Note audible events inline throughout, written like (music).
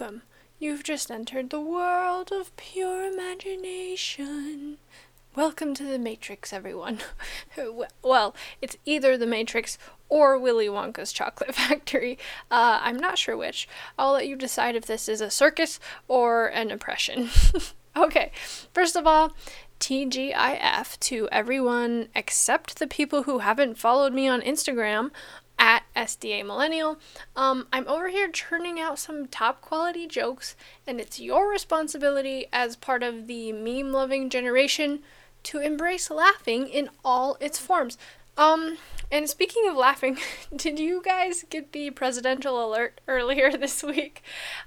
Welcome. You've just entered the world of pure imagination. Welcome to the Matrix, everyone. (laughs) well, it's either the Matrix or Willy Wonka's Chocolate (laughs) Factory. Uh, I'm not sure which. I'll let you decide if this is a circus or an oppression. (laughs) okay, first of all, TGIF to everyone except the people who haven't followed me on Instagram at SDA Millennial. Um, I'm over here churning out some top quality jokes, and it's your responsibility as part of the meme loving generation to embrace laughing in all its forms. Um, and speaking of laughing, (laughs) did you guys get the presidential alert earlier (laughs) this week?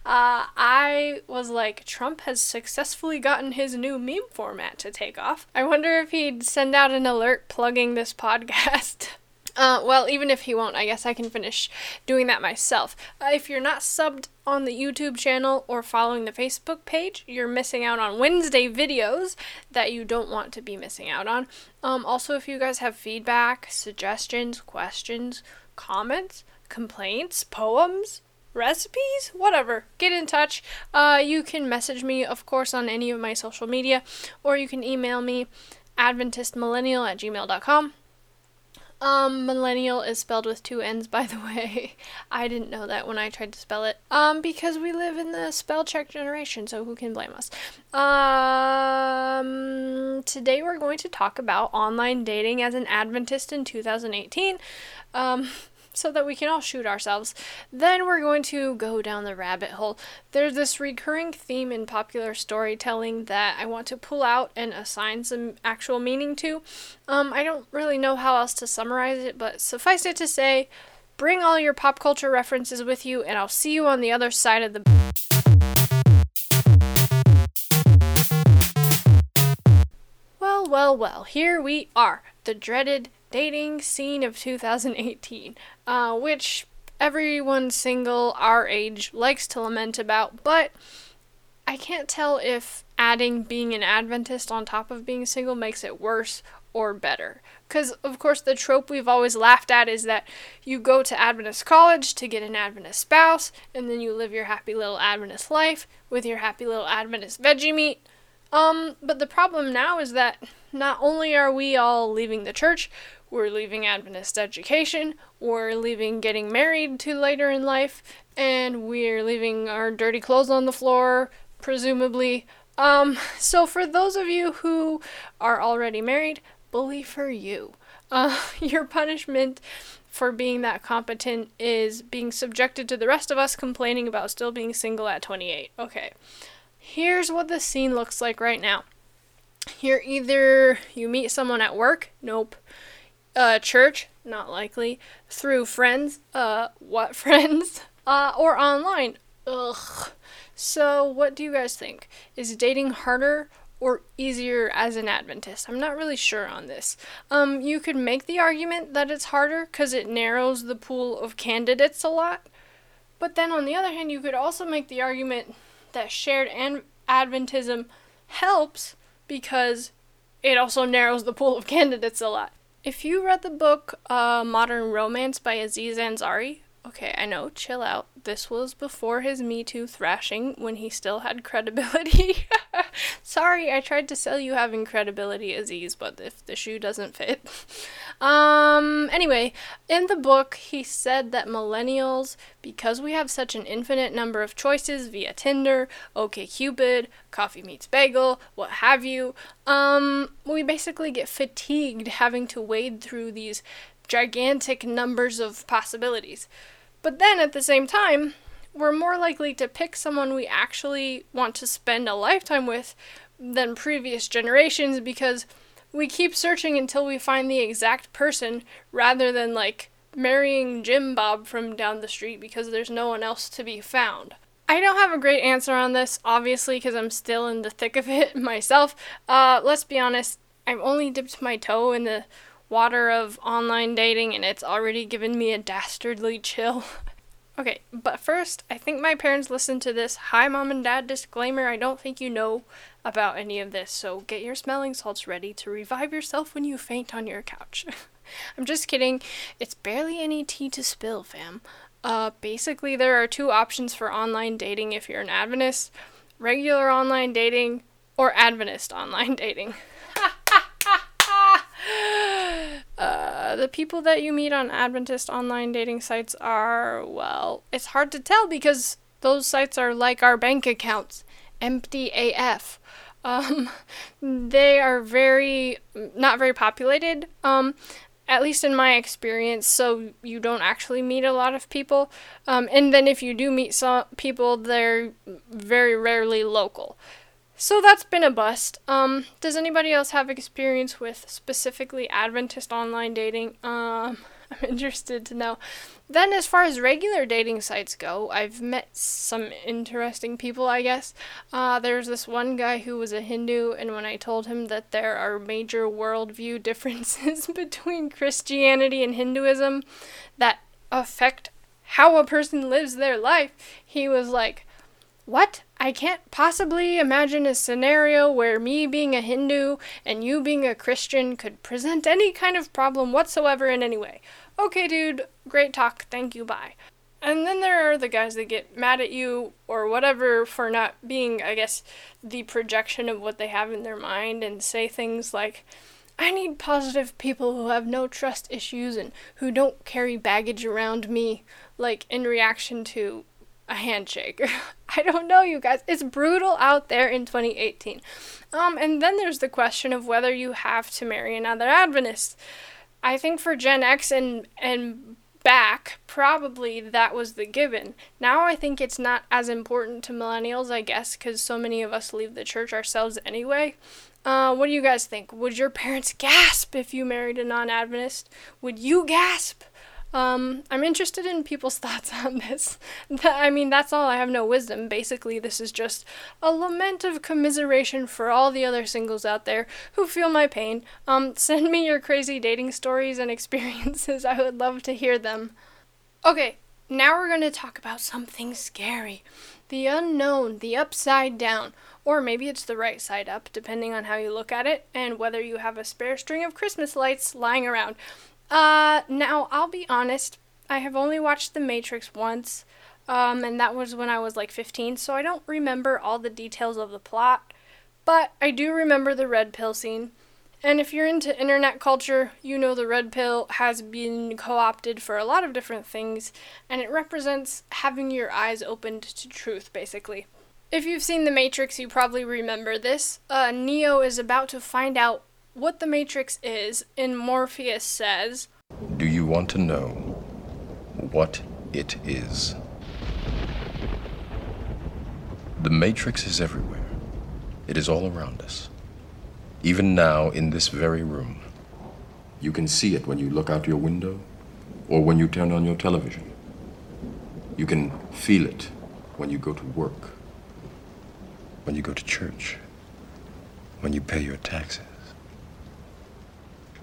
Uh, I was like, Trump has successfully gotten his new meme format to take off. I wonder if he'd send out an alert plugging this (laughs) podcast. Uh, well, even if he won't, I guess I can finish doing that myself. Uh, if you're not subbed on the YouTube channel or following the Facebook page, you're missing out on Wednesday videos that you don't want to be missing out on. Um, also, if you guys have feedback, suggestions, questions, comments, complaints, poems, recipes, whatever, get in touch. Uh, you can message me, of course, on any of my social media, or you can email me, adventistmillennial at gmail.com. Um, millennial is spelled with two N's, by the (laughs) way. I didn't know that when I tried to spell it. Um, because we live in the spell check generation, so who can blame us? Um, today we're going to talk about online dating as an Adventist in 2018. Um, so that we can all shoot ourselves. Then we're going to go down the rabbit hole. There's this recurring theme in popular storytelling that I want to pull out and assign some actual meaning to. Um, I don't really know how else to summarize it, but suffice it to say, bring all your pop culture references with you, and I'll see you on the other side of the. Well, well, well, here we are, the dreaded dating scene of 2018, uh, which everyone single our age likes to lament about, but I can't tell if adding being an Adventist on top of being single makes it worse or better. Because, of course, the trope we've always laughed at is that you go to Adventist college to get an Adventist spouse, and then you live your happy little Adventist life with your happy little Adventist veggie meat. Um, but the problem now is that not only are we all leaving the church, we're leaving Adventist education, we're leaving getting married to later in life, and we're leaving our dirty clothes on the floor, presumably. Um, so for those of you who are already married, bully for you. Uh, (laughs) your punishment for being that competent is being subjected to the rest of us complaining about still being single at 28. Okay. Here's what the scene looks like right now. You're either you meet someone at work, nope uh, church, not likely, through friends, uh, what (laughs) friends, uh, or online, ugh. So, what do you guys think? Is dating harder or easier as an Adventist? I'm not really sure on this. Um, you could make the argument that it's harder because it narrows the pool of candidates a lot. But then on the other hand, you could also make the argument that shared an- Adventism helps because it also narrows the pool of candidates a lot. If you read the book uh, Modern Romance by Aziz Ansari, okay, I know, chill out. This was before his Me Too thrashing when he still had credibility. (laughs) Sorry, I tried to sell you having credibility, Aziz, but if the shoe doesn't fit. Um, anyway, in the book, he said that millennials, because we have such an infinite number of choices via Tinder, OKCupid, Coffee Meets Bagel, what have you, um, we basically get fatigued having to wade through these gigantic numbers of possibilities. But then at the same time, we're more likely to pick someone we actually want to spend a lifetime with than previous generations because we keep searching until we find the exact person rather than like marrying Jim Bob from down the street because there's no one else to be found. I don't have a great answer on this, obviously, because I'm still in the thick of it (laughs) myself. Uh, let's be honest, I've only dipped my toe in the water of online dating and it's already given me a dastardly chill. (laughs) okay, but first, I think my parents listened to this hi mom and dad disclaimer. I don't think you know about any of this, so get your smelling salts ready to revive yourself when you faint on your couch. (laughs) I'm just kidding. It's barely any tea to spill, fam. Uh, basically, there are two options for online dating if you're an Adventist regular online dating or Adventist online (laughs) dating. Uh, the people that you meet on Adventist online dating sites are, well, it's hard to tell because those sites are like our bank accounts empty AF. Um, (laughs) they are very, not very populated. Um, at least in my experience, so you don't actually meet a lot of people. Um, and then if you do meet some people, they're very rarely local. So that's been a bust. Um, does anybody else have experience with specifically Adventist online dating? Um, (laughs) I'm interested to know. Then, as far as regular dating sites go, I've met some interesting people, I guess. Uh, there's this one guy who was a Hindu, and when I told him that there are major worldview (laughs) differences (laughs) between Christianity and Hinduism that affect how a person lives their life, he was like, What? I can't possibly imagine a scenario where me being a Hindu and you being a Christian could present any kind of problem whatsoever in any way okay, dude, great talk, thank you, bye. And then there are the guys that get mad at you or whatever for not being, I guess, the projection of what they have in their mind and say things like, I need positive people who have no trust issues and who don't carry baggage around me, like in reaction to a handshake. (laughs) I don't know, you guys. It's brutal out there in 2018. Um, and then there's the question of whether you have to marry another Adventist. I think for Gen X and and back, probably that was the given. Now I think it's not as important to millennials, I guess, because so many of us leave the church ourselves anyway. Uh, what do you guys think? Would your parents gasp if you married a non Adventist? Would you gasp? Um, I'm interested in people's (laughs) thoughts on this. I mean, that's all. I have no wisdom. Basically, this is just a lament of commiseration for all the other singles out there who feel my pain. Um, send me your crazy dating stories and (laughs) experiences. I would love to hear them. Okay, now we're going to talk about something scary the unknown, the upside down. Or maybe it's the right side up, depending on how you look at it, and whether you have a spare string of Christmas lights lying around. Uh, now I'll be honest. I have only watched The Matrix once, um, and that was when I was like 15, so I don't remember all the details of the plot. But I do remember the red pill scene. And if you're into internet culture, you know the red pill has been co opted for a lot of different things, and it represents having your eyes opened to truth, basically. If you've seen The Matrix, you probably remember this. Uh, Neo is about to find out what the Matrix is, and Morpheus says, Do you want to know what it is? The Matrix is everywhere. It is all around us. Even now, in this very room. You can see it when you look out your window or when you turn on your television. You can feel it when you go to work, when you go to church, when you pay your taxes.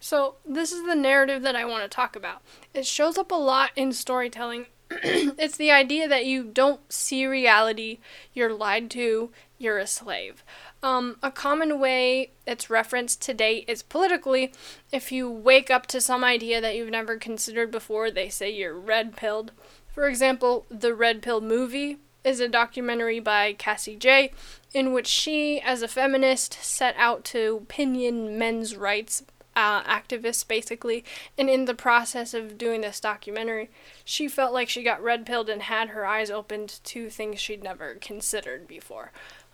So, this is the narrative that I want to talk about. It shows up a lot in storytelling. (clears throat) it's the idea that you don't see reality, you're lied to, you're a slave. Um, a common way it's referenced today is politically. If you wake up to some idea that you've never considered before, they say you're red pilled. For example, the Red Pill movie is a documentary by Cassie Jaye, in which she, as a feminist, set out to pinion men's rights uh, activist, basically. And in the process of doing this documentary, she felt like she got red pilled and had her eyes opened to things she'd never considered before.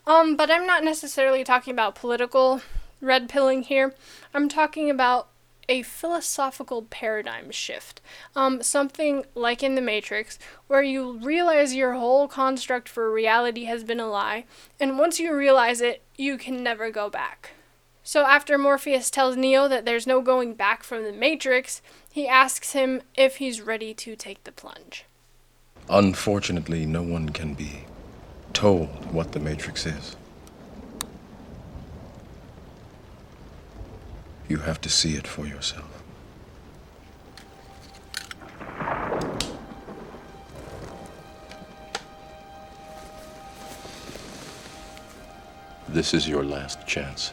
Um, but I'm not necessarily talking about political red pilling here. I'm talking about a philosophical paradigm shift. Um, something like in The Matrix, where you realize your whole construct for reality has been a lie, and once you realize it, you can never go back. So after Morpheus tells Neo that there's no going back from the Matrix, he asks him if he's ready to take the plunge. Unfortunately, no one can be. told what the Matrix is. You have to see it for yourself. This is your last chance.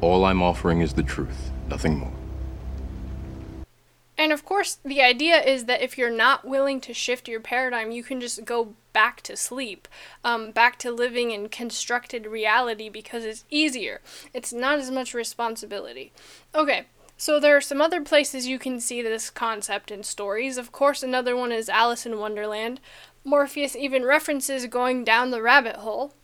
all I'm offering is the truth, nothing more. And of course, the idea is that if you're not willing to shift your paradigm, you can just go back to sleep, um, back to living in constructed reality because it's easier. It's not as much responsibility. Okay, so there are some other places you can see this concept in stories. Of course, another one is Alice in Wonderland. Morpheus even references going down the rabbit hole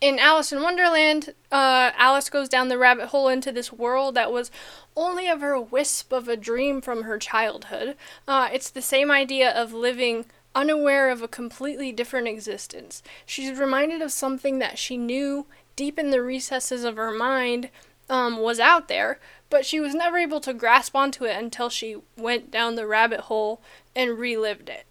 in Alice in Wonderland, uh, Alice goes down the rabbit hole into this world that was only ever a wisp of a dream from her childhood. Uh, it's the same idea of living unaware of a completely different existence. She's reminded of something that she knew deep in the recesses of her mind um, was out there, but she was never able to grasp onto it until she went down the rabbit hole and relived it.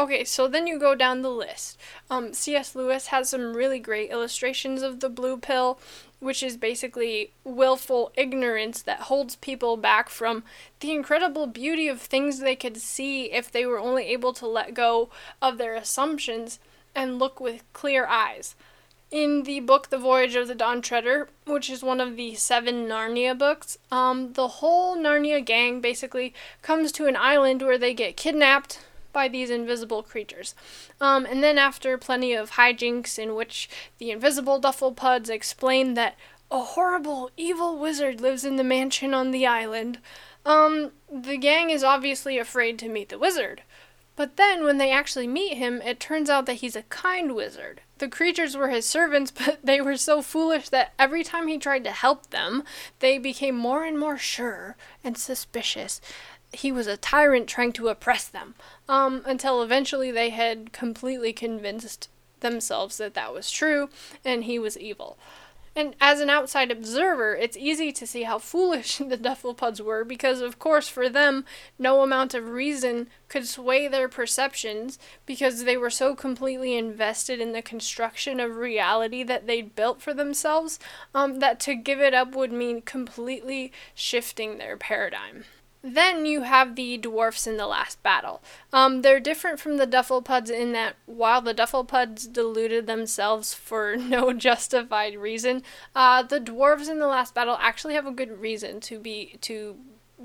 Okay, so then you go down the list. Um, C.S. Lewis has some really great illustrations of the blue pill, which is basically willful ignorance that holds people back from the incredible beauty of things they could see if they were only able to let go of their assumptions and look with clear eyes. In the book The Voyage of the Dawn Treader, which is one of the seven Narnia books, um, the whole Narnia gang basically comes to an island where they get kidnapped by these invisible creatures. Um, and then, after plenty of hijinks in which the invisible Dufflepuds explain that a horrible, evil wizard lives in the mansion on the island, um, the gang is obviously afraid to meet the wizard. But then, when they actually meet him, it turns out that he's a kind wizard. The creatures were his servants, (laughs) but they were so foolish that every time he tried to help them, they became more and more sure and suspicious he was a tyrant trying to oppress them, um, until eventually they had completely convinced themselves that that was true and he was evil. And as an outside observer, it's easy to see how foolish (laughs) the Dufflepuds were because, of course, for them, no amount of reason could sway their perceptions because they were so completely invested in the construction of reality that they'd built for themselves um, that to give it up would mean completely shifting their paradigm. Then you have the dwarfs in the last battle. Um, they're different from the Dufflepuds in that while the Dufflepuds deluded themselves for (laughs) no justified reason, uh, the dwarves in the last battle actually have a good reason to be to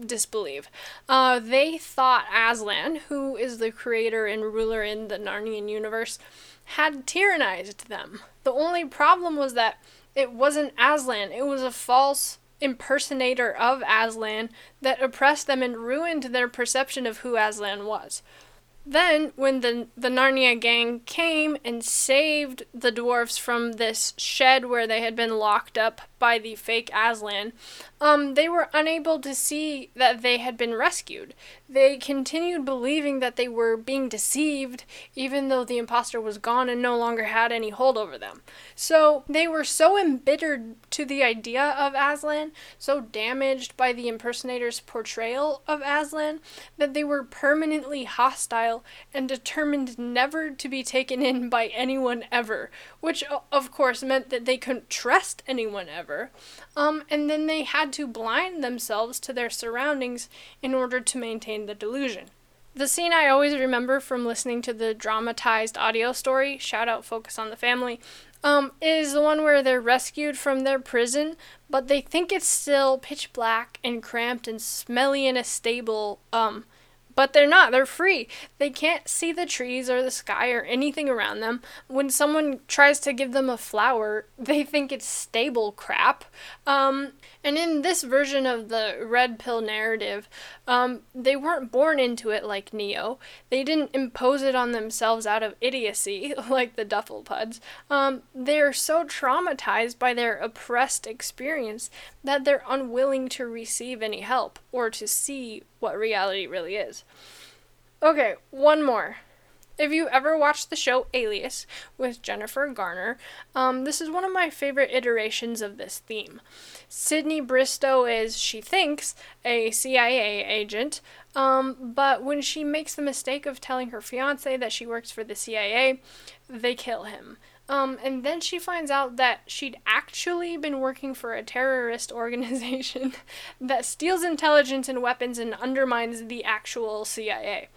disbelieve. Uh, they thought Aslan, who is the creator and ruler in the Narnian universe, had tyrannized them. The only problem was that it wasn't Aslan; it was a false impersonator of Aslan that oppressed them and ruined their perception of who Aslan was. Then, when the, the Narnia gang came and saved the dwarfs from this shed where they had been locked up by the fake Aslan, um, they were unable to see that they had been rescued. They continued believing that they were being deceived, even though the impostor was gone and no longer had any hold over them. So they were so embittered to the idea of Aslan, so damaged by the impersonator's portrayal of Aslan, that they were permanently hostile and determined never to be taken in by anyone ever, which of course meant that they couldn't trust anyone ever. Um, and then they had to blind themselves to their surroundings in order to maintain the delusion. The scene I always remember from listening to the dramatized audio story, shout out Focus on the Family, um, is the one where they're rescued from their prison, but they think it's still pitch black and cramped and smelly in a stable, um, but they're not. They're free. They can't see the trees or the sky or anything around them. When someone tries to give them a flower, (laughs) they think it's stable crap. Um, and in this version of the red pill narrative, um, they weren't born into it like Neo. They didn't impose it on themselves out of idiocy (laughs) like the Dufflepuds. Um, they're so traumatized by their oppressed experience that they're unwilling to receive any help or to see what reality really is. Okay, one more. If you ever watched the show Alias with Jennifer Garner, um, this is one of my favorite iterations of this theme. Sydney Bristow is, she thinks, a CIA agent, um, but when she makes the mistake of telling her fiance that she works for the CIA, they kill him. Um, and then she finds out that she'd actually been working for a terrorist (laughs) organization that steals intelligence and weapons and undermines the actual CIA.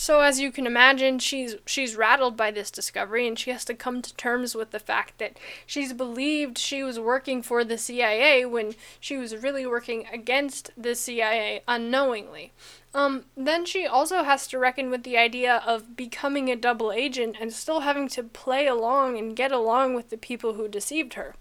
So as you can imagine, she's she's rattled by this discovery and she has to come to terms with the fact that she's believed she was working for the CIA when she was really working against the CIA unknowingly. Um, then she also has to reckon with the idea of becoming a double agent and still having to play along and get along with the people who deceived her.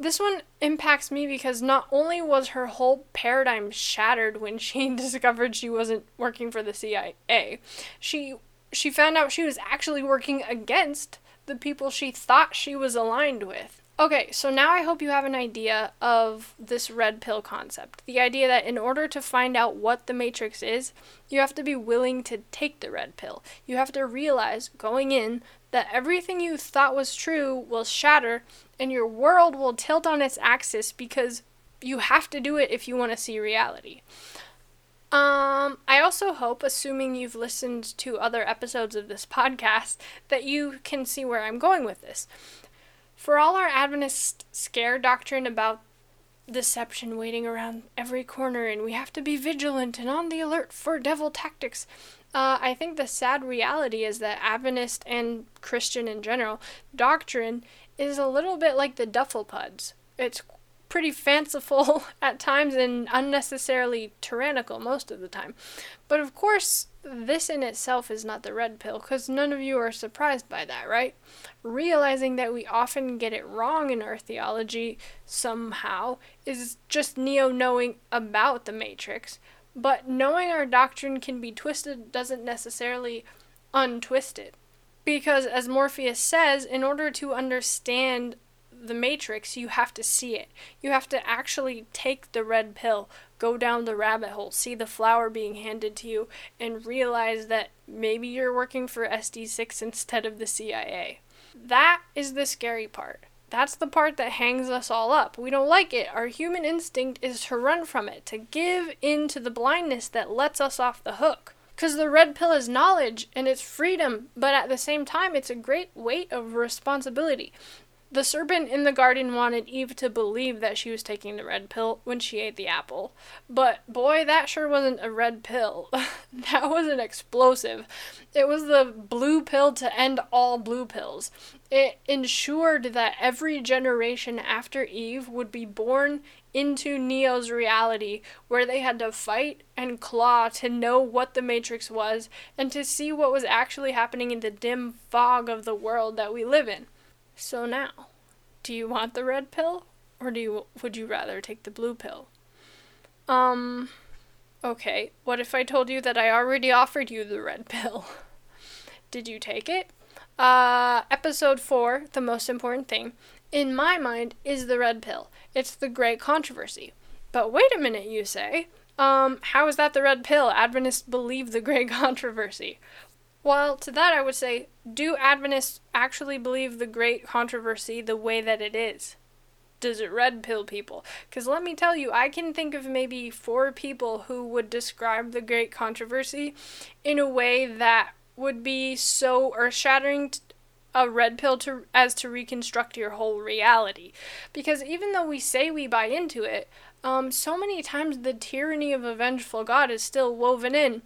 This one impacts me because not only was her whole paradigm shattered when she (laughs) discovered she wasn't working for the CIA, she she found out she was actually working against the people she thought she was aligned with. Okay, so now I hope you have an idea of this red pill concept. The idea that in order to find out what the matrix is, you have to be willing to take the red pill. You have to realize going in that everything you thought was true will shatter and your world will tilt on its axis because you have to do it if you want to see reality. Um, I also hope, assuming you've listened to other episodes of this podcast, that you can see where I'm going with this. For all our Adventist scare doctrine about deception waiting around every corner and we have to be vigilant and on the alert for devil tactics, uh, I think the sad reality is that Adventist and Christian in general doctrine is a little bit like the Dufflepuds. It's pretty fanciful (laughs) at times and unnecessarily tyrannical most of the time. But of course, this in itself is not the red pill, because none of you are surprised by that, right? Realizing that we often get it wrong in our theology somehow is just Neo knowing about the Matrix, but knowing our doctrine can be twisted doesn't necessarily untwist it. Because, as Morpheus says, in order to understand the Matrix, you have to see it. You have to actually take the red pill, go down the rabbit hole, see the flower being handed to you, and realize that maybe you're working for SD6 instead of the CIA. That is the scary part. That's the part that hangs us all up. We don't like it. Our human instinct is to run from it, to give in to the blindness that lets us off the hook. Because the red pill is knowledge and it's freedom, but at the same time, it's a great weight of responsibility. The serpent in the garden wanted Eve to believe that she was taking the red pill when she ate the apple. But boy, that sure wasn't a red pill. (laughs) that was an explosive. It was the blue pill to end all blue pills. It ensured that every generation after Eve would be born into Neo's reality where they had to fight and claw to know what the Matrix was and to see what was actually happening in the dim fog of the world that we live in. So now, do you want the red pill or do you would you rather take the blue pill? Um okay, what if I told you that I already offered you the red pill? (laughs) Did you take it? Uh episode 4, the most important thing, in my mind is the red pill. It's the great controversy. But wait a minute, you say. Um, how is that the red pill? Adventists believe the great (laughs) controversy. Well, to that I would say, do Adventists actually believe the great controversy the way that it is? Does it red pill people? Because let me tell you, I can think of maybe four people who would describe the great controversy in a way that would be so earth shattering a red pill to as to reconstruct your whole reality because even though we say we buy into it um so many times the tyranny of a vengeful god is still woven in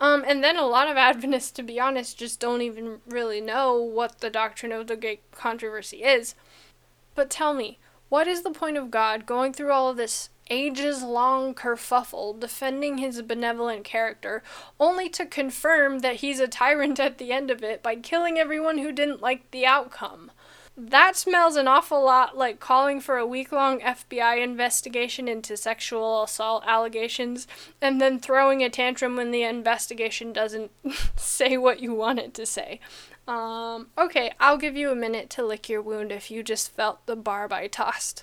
um, and then a lot of (laughs) Adventists, to be honest, just don't even really know what the doctrine of the great controversy is. But tell me, what is the point of God going through all of this ages long kerfuffle defending his benevolent character, only to confirm that he's a tyrant at the end of it by killing everyone who didn't like the outcome. That smells an awful lot like calling for a week long FBI investigation into sexual assault allegations and then throwing a tantrum when the investigation doesn't (laughs) say what you want it to say. Um, okay, I'll give you a minute to lick your wound if you just felt the barb I tossed.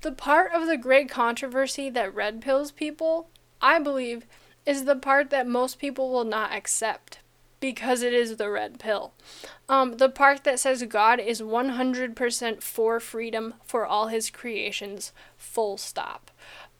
The part of the great controversy that red pills people, I believe, is the part that most people will not accept because it is the red pill. Um, the part that says God is 100% for freedom for all his creations, full stop.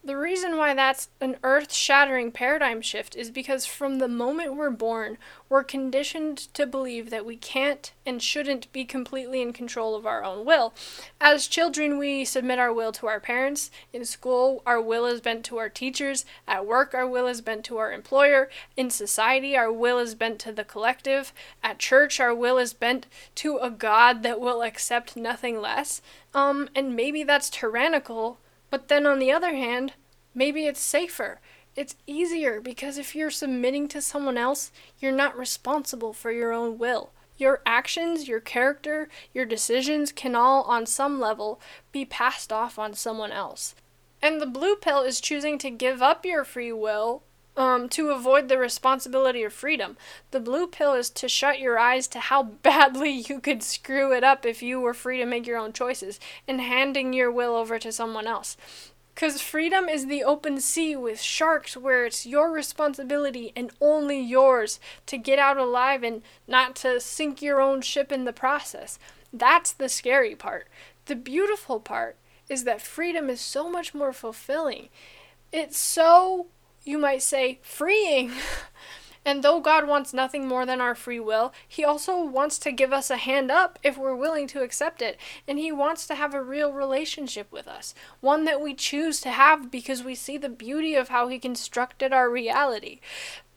The reason why that's an earth shattering paradigm shift is because from the moment we're born, we're conditioned to believe that we can't and shouldn't be completely in control of our own will. As children, we submit our will to our parents. In school, our will is bent to our teachers. At work, our will is bent to our employer. In society, our will is bent to the collective. At church, our will is bent to a God that will accept nothing less. Um, and maybe that's tyrannical but then on the other hand, maybe it's safer. It's easier because if you're submitting to someone else, you're not responsible for your own will. Your actions, your character, your decisions can all, on some level, be passed off on someone else. And the blue pill is choosing to give up your free will um, to avoid the responsibility of freedom. The blue pill is to shut your eyes to how (laughs) badly you could screw it up if you were free to make your own choices and handing your will over to someone else. Because freedom is the open sea with sharks where it's your responsibility and only yours to get out alive and not to sink your own ship in the process. That's the scary part. The beautiful part is that freedom is so much more fulfilling. It's so you might say, freeing. (laughs) and though God wants nothing more than our free will, He also wants to give us a hand up if we're willing to accept it. And He wants to have a real relationship with us, one that we choose to have because we see the beauty of how He constructed our reality.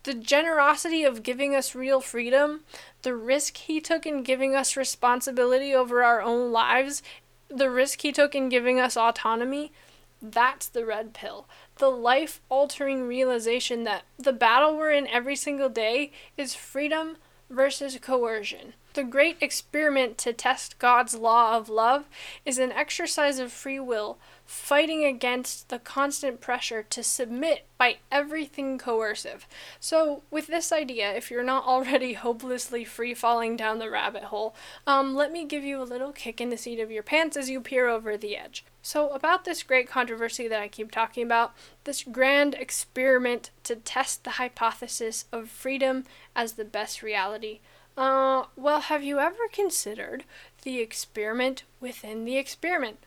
The generosity of giving us real freedom, the risk He took in giving us responsibility over our own lives, the risk He took in giving us autonomy, that's the red pill the life altering realization that the battle we're in every single day is freedom versus coercion. The great experiment to test God's law of love is an exercise of free will, fighting against the constant pressure to submit by everything coercive. So, with this idea, if you're not (laughs) already hopelessly free falling down the rabbit hole, um, let me give you a little kick in the seat of your pants as you peer over the edge. So, about this great controversy that I keep talking about, this grand experiment to test the hypothesis of freedom as the best reality. Uh, well, have you ever considered the experiment within the experiment?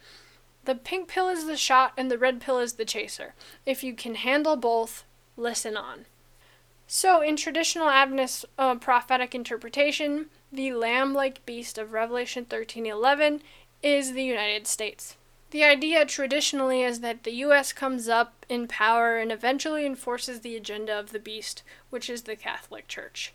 The pink pill is the shot and the red pill is the chaser. If you can handle both, listen on. So, in traditional Adventist uh, prophetic interpretation, the lamb-like beast of Revelation 13:11 is the United States. The idea traditionally is that the US comes up in power and eventually enforces the agenda of the beast, which is the Catholic Church.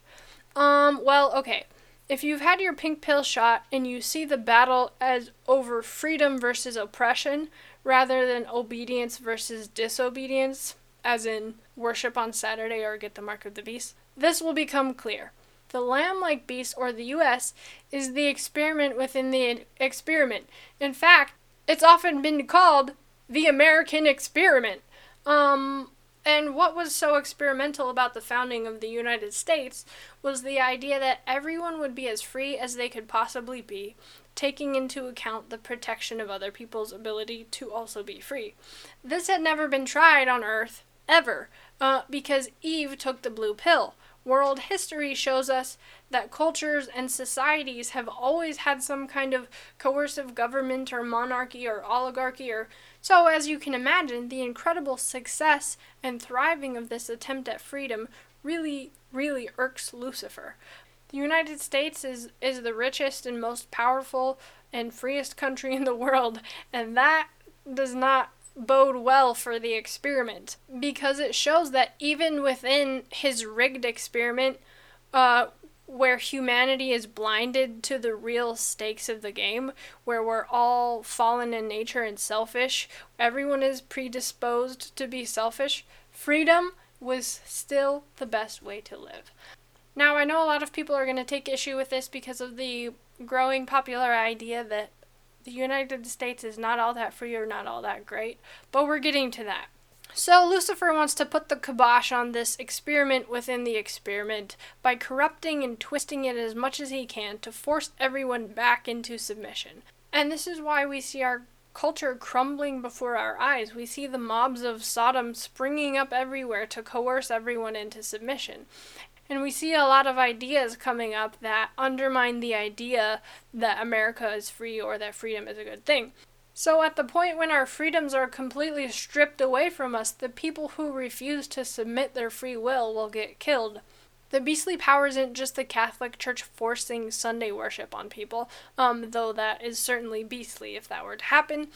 Um, well, okay. If you've had your pink pill shot and you see the battle as over freedom versus oppression rather than obedience versus disobedience, as in worship on Saturday or get the mark of the beast, this will become clear. The lamb like beast, or the US, is the experiment within the experiment. In fact, it's often been called the American experiment. Um, and what was so experimental about the founding of the United States was the idea that everyone would be as free as they could possibly be, taking into account the protection of other people's ability to also be free. This had never been tried on Earth, ever, uh, because Eve took the blue pill. World history shows us that cultures and societies have always had some kind of coercive government or monarchy or oligarchy or so as you can imagine the incredible success and thriving of this attempt at freedom really really irks Lucifer. The United States is is the richest and most powerful and freest country in the world and that does not bode well for the experiment because it shows that even within his rigged experiment, uh, where humanity is blinded to the real stakes of the game, where we're all fallen in nature and selfish, everyone is predisposed to be selfish, freedom was still the best way to live. Now, I know a lot of people are going to take issue with this because of the growing popular idea that the United States is not all that free or not all that great, but we're getting to that. So, Lucifer wants to put the kibosh on this experiment within the experiment by corrupting and twisting it as much as he can to force everyone back into submission. And this is why we see our culture crumbling before our eyes. We see the mobs of Sodom springing up everywhere to coerce everyone into submission. And we see a lot of ideas coming up that undermine the idea that America is free or that freedom is a good thing. So, at the point when our freedoms are completely stripped away from us, the people who refuse to submit their free will will get killed. The beastly power isn't just the Catholic Church forcing Sunday worship on people, um, though that is certainly beastly if that were to happen.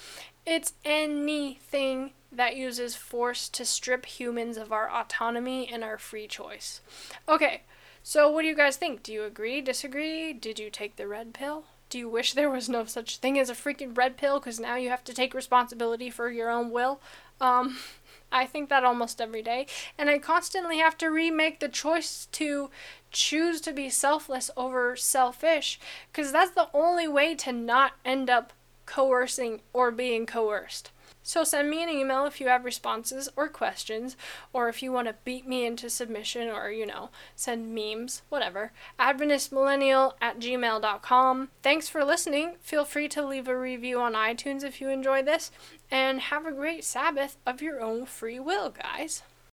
It's anything that uses force to strip humans of our autonomy and our free choice. Okay, so what do you guys think? Do you agree, disagree? Did you take the red pill? Do you wish there was no such thing as a freaking red pill because now you have to take responsibility for your own will? Um, (laughs) I think that almost every day. And I constantly have to remake the choice to choose to be selfless over selfish because that's the only way to not end up coercing or being coerced. So send me an email if you have responses or questions, or if you want to beat me into submission or, you know, send memes, whatever. AdventistMillennial at gmail.com. Thanks for listening. Feel free to leave a review on iTunes if you enjoy this, and have a great Sabbath of your own free will, guys.